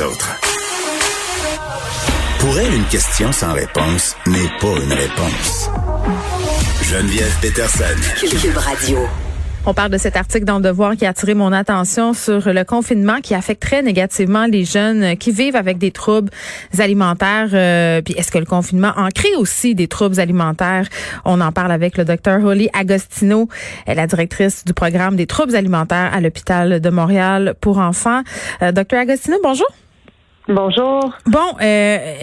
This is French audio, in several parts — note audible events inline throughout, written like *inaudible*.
autres. Pour elle, une question sans réponse n'est pas une réponse. Geneviève Peterson. Radio. On parle de cet article dans le Devoir qui a attiré mon attention sur le confinement qui affecte très négativement les jeunes qui vivent avec des troubles alimentaires. Euh, puis est-ce que le confinement en crée aussi des troubles alimentaires? On en parle avec le docteur Holly Agostino, la directrice du programme des troubles alimentaires à l'hôpital de Montréal pour enfants. Euh, docteur Agostino, bonjour. Bonjour. Bon, euh,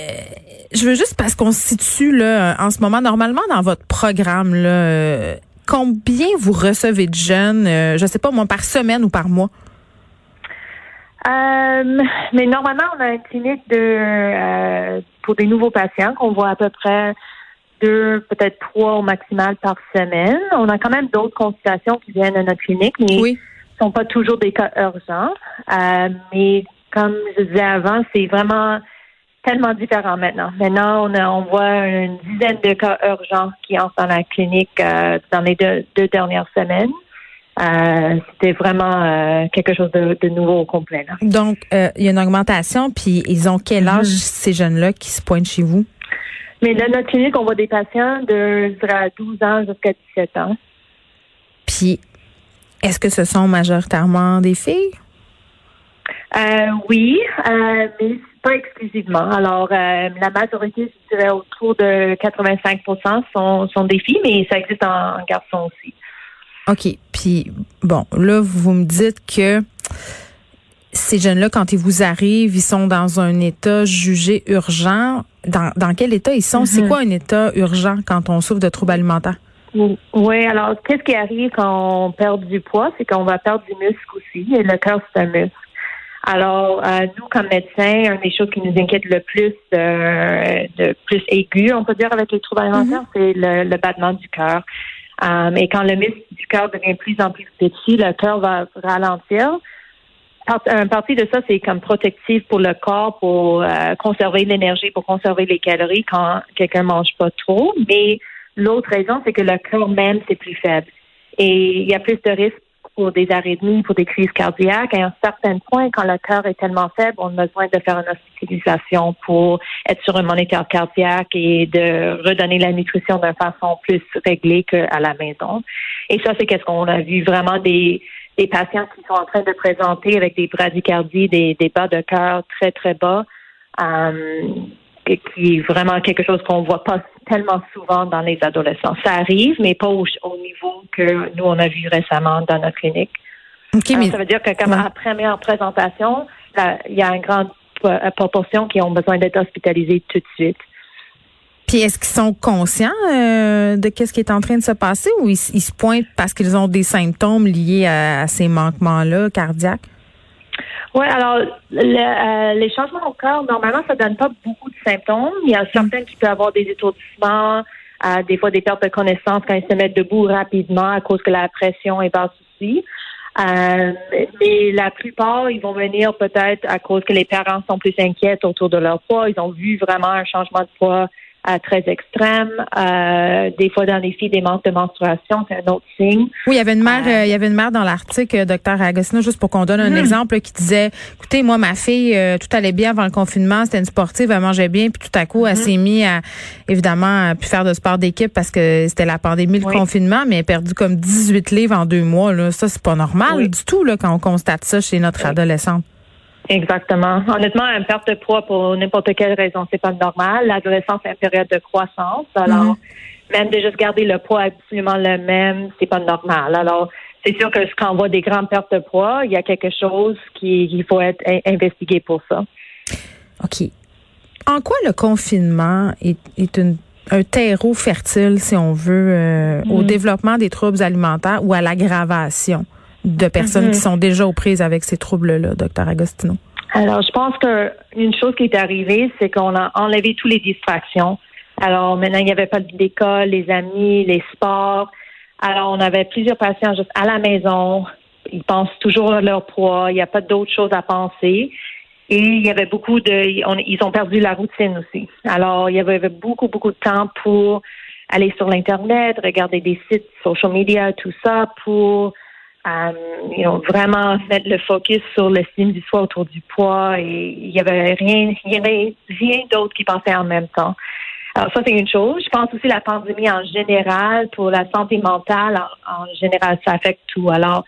je veux juste parce qu'on se situe là en ce moment normalement dans votre programme là combien vous recevez de jeunes, euh, je sais pas moi, par semaine ou par mois? Euh, mais normalement, on a une clinique de euh, pour des nouveaux patients qu'on voit à peu près deux, peut-être trois au maximal par semaine. On a quand même d'autres consultations qui viennent à notre clinique, mais oui. ne sont pas toujours des cas urgents. mais comme je disais avant, c'est vraiment tellement différent maintenant. Maintenant, on, on voit une dizaine de cas urgents qui entrent dans la clinique euh, dans les deux, dernières semaines. Euh, c'était vraiment euh, quelque chose de, nouveau au complet. Donc, il y a une augmentation, puis ils ont quel âge mm-hmm. ces jeunes-là qui se pointent chez vous? Mais dans notre clinique, on voit des patients de 12 ans jusqu'à 17 ans. Puis, est-ce que ce sont majoritairement des filles? oui, mais pas exclusivement. Alors, euh, la majorité, je dirais autour de 85 sont, sont des filles, mais ça existe en, en garçon aussi. OK. Puis, bon, là, vous me dites que ces jeunes-là, quand ils vous arrivent, ils sont dans un état jugé urgent. Dans, dans quel état ils sont? C'est mm-hmm. quoi un état urgent quand on souffre de troubles alimentaires? Oui, alors, qu'est-ce qui arrive quand on perd du poids? C'est qu'on va perdre du muscle aussi. Et le cœur, c'est un muscle. Alors, euh, nous, comme médecins, une des choses qui nous inquiète le plus, euh, de plus aigu, on peut dire, avec les troubles alimentaires, mhm. c'est le, battement du cœur. Euh, et quand le muscle du cœur devient de plus en plus petit, le cœur va ralentir. Un partie de ça, c'est comme protectif pour le corps, pour conserver l'énergie, pour conserver les calories quand quelqu'un mange pas trop. Mais l'autre raison, c'est que le cœur même, c'est plus faible. Et il y a plus de risques pour des arythmies, pour des crises cardiaques. Et à un certain point, quand le cœur est tellement faible, on a besoin de faire une hospitalisation pour être sur un moniteur cardiaque et de redonner la nutrition d'une façon plus réglée qu'à la maison. Et ça, c'est qu'est-ce qu'on a vu vraiment des, des patients qui sont en train de présenter avec des bradycardies, des, des bas de cœur très, très bas. Qui est vraiment quelque chose qu'on voit pas tellement souvent dans les adolescents. Ça arrive, mais pas au, niveau que nous, on a vu récemment dans notre clinique. mais... Ça veut dire que comme à la première présentation, il y a une grande euh, proportion qui ont besoin d'être hospitalisés tout de suite. Puis est-ce qu'ils sont conscients euh, de ce qui est en train de se passer ou ils, se pointent parce qu'ils ont des symptômes liés à ces manquements-là cardiaques? Oui, alors euh, les changements au cœur, normalement, ça donne pas beaucoup symptômes. Il y a certains qui peuvent avoir des étourdissements, euh, des fois des pertes de connaissance quand ils se mettent debout rapidement à cause que la pression est basse aussi. Euh, mais la plupart, ils vont venir peut-être à cause que les parents sont plus inquiets autour de leur poids. Ils ont vu vraiment un changement de poids très extrême. Euh, des fois, dans les filles, des manques de menstruation, c'est un autre signe. Oui, il y avait une mère, euh, euh, il y avait une mère dans l'article, docteur Agostino, juste pour qu'on donne un hmm. exemple, qui disait, écoutez, moi, ma fille, tout allait bien avant le confinement, c'était une sportive, elle mangeait bien, puis tout à coup, elle hmm. s'est mise à, évidemment, à plus faire de sport d'équipe parce que c'était la pandémie, le confinement, mais elle a perdu comme 18 livres en deux mois. Là. Ça, c'est pas normal du tout là, quand on constate ça chez notre adolescente. Exactement. Honnêtement, une perte de poids pour n'importe quelle raison, c'est pas normal. L'adolescence est une période de croissance. Alors, mhm. même de juste garder le poids absolument le même, c'est pas normal. Alors, c'est sûr que quand on voit des grandes pertes de poids, il y a quelque chose qui il faut être investigué pour ça. OK. En quoi le confinement est, est une, un terreau fertile, si on veut, euh, au mhm. développement des troubles alimentaires ou à l'aggravation? De personnes qui mhm. sont déjà aux prises avec ces troubles-là, docteur Agostino? Alors, je pense qu'une chose qui est arrivée, c'est qu'on a enlevé toutes les distractions. Alors, maintenant, il n'y avait pas d'école, les amis, les sports. Alors, on avait plusieurs patients juste à la maison. Ils pensent toujours à leur poids. Il n'y a pas d'autres choses à penser. Et il y avait beaucoup de, ils ont perdu la routine aussi. Alors, il y avait beaucoup, beaucoup de temps pour aller sur l'Internet, regarder des sites social media, tout ça, pour euh, vraiment mettre le focus sur l'estime du soi autour du poids et il y avait rien, il y avait rien d'autre qui passait en même temps. Alors ça, c'est une chose. Je pense aussi la pandémie en général, pour la santé mentale, en, général, ça affecte tout. Alors,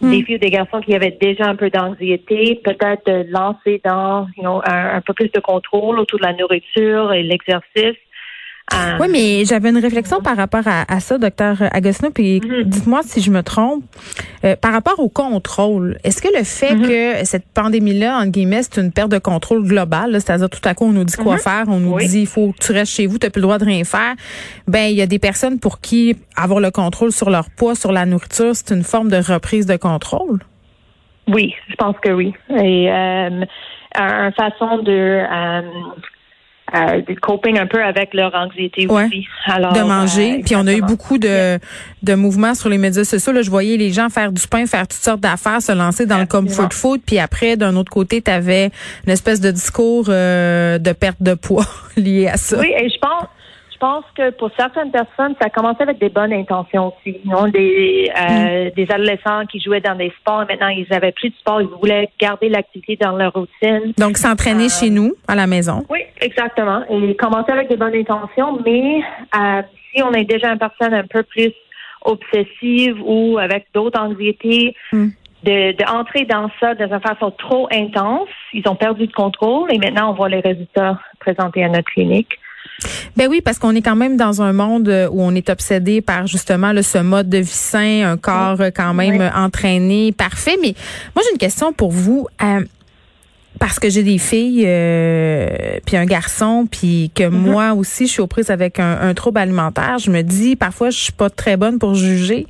hmm. des filles ou des garçons qui avaient déjà un peu d'anxiété, peut-être de lancer dans un, peu plus de contrôle autour de la nourriture et l'exercice. Euh, oui, mais j'avais une réflexion par rapport à, ça, docteur Agostino, puis mhm. dites-moi si je me trompe. Euh, par rapport au contrôle, est-ce que le fait mhm. que cette pandémie-là, en guillemets, c'est une perte de contrôle globale, c'est-à-dire tout à coup on nous dit quoi mhm. faire, on nous dit il faut que tu restes chez vous, tu n'as plus le droit de rien faire. Ben il y a des personnes pour qui avoir le contrôle sur leur poids, sur la nourriture, c'est une forme de reprise de contrôle? Oui, je pense que oui. Et euh, une façon de euh, coping un peu avec leur anxiété aussi. Alors, de manger. Euh, Puis on a eu beaucoup de, de mouvements sur les médias sociaux. Là, je voyais les gens faire du pain, faire toutes sortes d'affaires, se lancer dans le comfort food. Puis après, d'un autre côté, tu avais une espèce de discours euh, de perte de poids *laughs* lié à ça. Oui, et je pense pense que pour certaines personnes, ça a commencé avec des bonnes intentions aussi. Non, des, euh, mm. des adolescents qui jouaient dans des sports, maintenant ils avaient plus de sport, ils voulaient garder l'activité dans leur routine. Donc s'entraîner chez euh, nous, à la maison. Oui, exactement. Et commencer avec des bonnes intentions, mais euh, si on est déjà une personne un peu plus obsessive ou avec d'autres anxiétés, mm. de, de dans ça de façon trop intense. Ils ont perdu de contrôle et maintenant on voit les résultats présentés à notre clinique. Ben oui, parce qu'on est quand même dans un monde où on est obsédé par justement ce mode de vie sain, un corps quand même entraîné, parfait. Mais moi, j'ai une question pour vous. Euh, parce que j'ai des filles euh, puis un garçon puis que mm-hmm. moi aussi je suis aux prises avec un, un, trouble alimentaire je me dis parfois je suis pas très bonne pour juger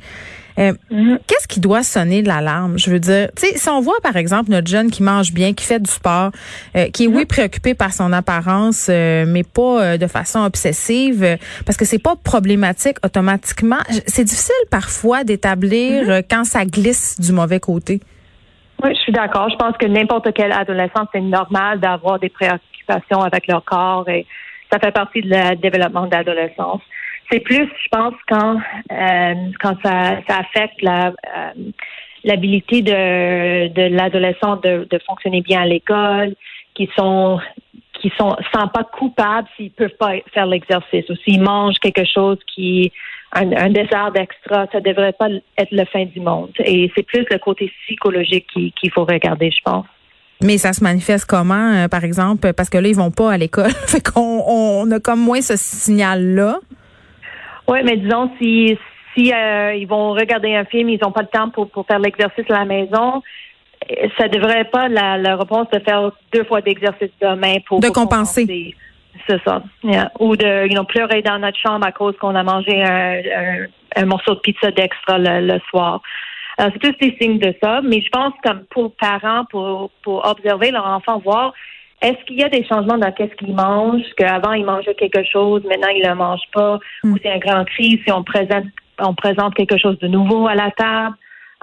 euh, mhm. Qu'est-ce qui doit sonner de l'alarme? Je veux dire, tu sais, si on voit par exemple notre jeune qui mange bien, qui fait du sport, euh, qui est oui mhm. préoccupé par son apparence, euh, mais pas de façon obsessive, parce que c'est pas problématique automatiquement. C'est difficile parfois d'établir mhm. quand ça glisse du mauvais côté. Oui, je suis d'accord. Je pense que n'importe quel adolescent, c'est normal d'avoir des préoccupations avec leur corps et ça fait partie du développement de l'adolescence. C'est plus, je pense, quand euh, quand ça, affecte la euh, l'habilité de, de l'adolescent de, fonctionner bien à l'école, qui sont qui sont pas coupables s'ils peuvent pas faire l'exercice ou s'ils mangent quelque chose qui un, un dessert d'extra, ça devrait pas être le fin du monde. Et c'est plus le côté psychologique qu'il faut regarder, je pense. Mais ça se manifeste comment, euh, par exemple, parce que là, ils vont pas à l'école. *laughs* fait qu'on on a comme moins ce signal-là. Oui, mais disons, si, si euh, ils vont regarder un film, ils n'ont pas le temps pour, pour faire l'exercice à la maison, ça devrait pas la, la réponse de faire deux fois d'exercice demain pour de compenser. C'est ça. Ou de you know, pleurer dans notre chambre à cause qu'on a mangé un, un, morceau de pizza d'extra le, soir. c'est tous des signes de ça, mais je pense comme pour parents, pour, pour observer leur enfant, voir est-ce qu'il y a des changements dans qu'est-ce qu'ils mangent, qu'avant ils mangeaient quelque chose, maintenant ils ne le mangent pas, ou mm. c'est un grand cri si on présente on présente quelque chose de nouveau à la table,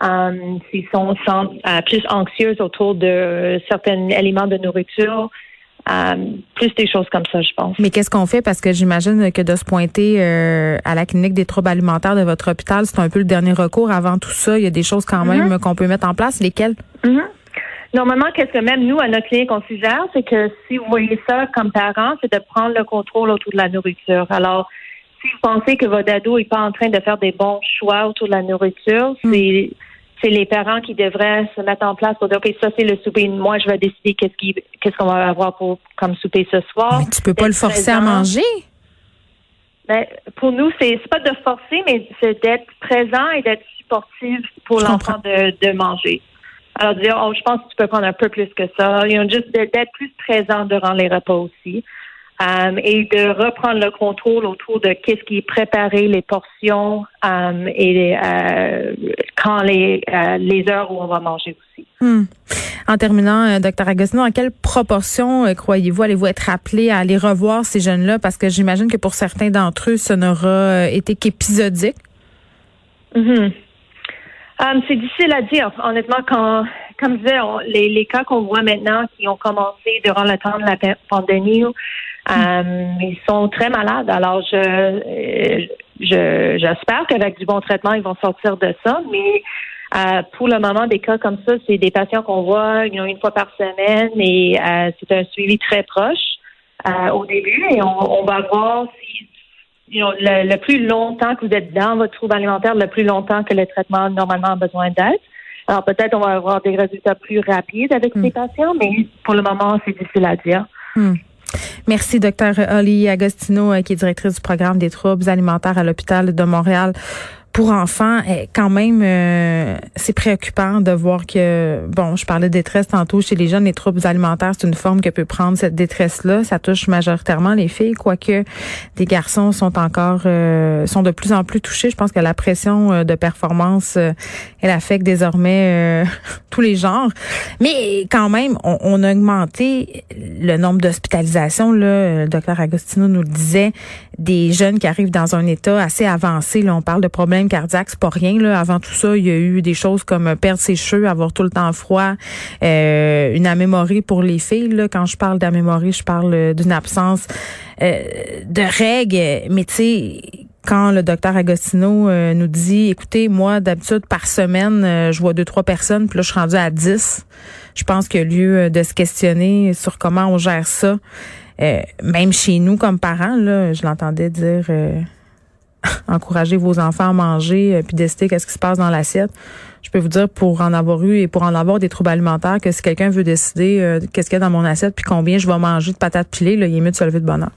euh, s'ils sont, euh, plus anxieux autour de certains aliments de nourriture? Euh, plus des choses comme ça, je pense. Mais qu'est-ce qu'on fait? Parce que j'imagine que de se pointer à la clinique des troubles alimentaires de votre hôpital, c'est un peu le dernier recours. Avant tout ça, il y a des choses quand même mm-hmm. qu'on peut mettre en place. Lesquelles? Mm-hmm. Normalement, qu'est-ce que même nous, à notre clinique, on suggère, c'est que si vous voyez ça comme parent, c'est de prendre le contrôle autour de la nourriture. Alors, si vous pensez que votre ado n'est pas en train de faire des bons choix autour de la nourriture, hmm. c'est c'est les parents qui devraient se mettre en place pour dire, OK, ça, c'est le souper. Moi, je vais décider qu'est-ce qui, qu'est-ce qu'on va avoir pour, comme souper ce soir. Mais tu peux pas le forcer à manger? Ben, pour nous, c'est, c'est pas de forcer, mais c'est d'être présent et d'être supportif pour l'enfant de, de manger. Alors, dire, oh, je pense que tu peux prendre un peu plus que ça. You know, juste d'être plus présent durant les repas aussi. Um, et de reprendre le contrôle autour de qu'est-ce qui est préparé, les portions um, et euh, quand les, euh, les heures où on va manger aussi. Hmm. En terminant, euh, docteur Agostino, en quelle proportion croyez-vous allez-vous être appelé à aller revoir ces jeunes-là? Parce que j'imagine que pour certains d'entre eux, ça n'aura été qu'épisodique. Mm Um, c'est difficile à dire. Honnêtement, quand, comme je disais, les, les cas qu'on voit maintenant qui ont commencé durant le temps de la pandémie, um, ils sont très malades. Alors, je, je j'espère qu'avec du bon traitement, ils vont sortir de ça. Mais Euh, pour le moment, des cas comme ça, c'est des patients qu'on voit une fois par semaine et euh, c'est un suivi très proche euh, au début et on, va voir si le, plus longtemps que vous êtes dans votre trouble alimentaire, le plus longtemps que le traitement normalement a besoin d'être. Alors peut-être on va avoir des résultats plus rapides avec ces hmm. patients, mais pour le moment, c'est difficile à dire. Hmm. Merci, docteur Oli Agostino, qui est directrice du programme des troubles alimentaires à l'hôpital de Montréal pour enfants, eh, quand même, euh, c'est préoccupant de voir que, bon, je parlais de détresse tantôt chez les jeunes, les troubles alimentaires, c'est une forme que peut prendre cette détresse-là. Ça touche majoritairement les filles, quoique des garçons sont encore, euh, sont de plus en plus touchés. Je pense que la pression euh, de performance, elle affecte désormais *laughs* tous les genres. Mais quand même, on, on a augmenté le nombre d'hospitalisations. Là, le docteur Agostino nous le disait, des jeunes qui arrivent dans un état assez avancé. Là, on parle de problèmes cardiaques, c'est pas rien. Là. Avant tout ça, il y a eu des choses comme perdre ses cheveux, avoir tout le temps froid, euh, une amémorie pour les filles. Là. Quand je parle d'amémorie, je parle d'une absence euh, de règles. Mais tu sais, quand le docteur Agostino euh, nous dit, écoutez, moi, d'habitude, par semaine, euh, je vois deux, trois personnes, puis là, je suis rendue à dix. Je pense qu'il y a lieu de se questionner sur comment on gère ça. Euh, même chez nous comme parents, là, je l'entendais dire euh, *laughs* encourager vos enfants à manger euh, puis décider qu'est-ce qui se passe dans l'assiette. Je peux vous dire pour en avoir eu et pour en avoir des troubles alimentaires que si quelqu'un veut décider qu'est-ce qu'il y a dans mon assiette puis combien je vais manger de patates pilées, là, il est mieux de se lever de bonheur.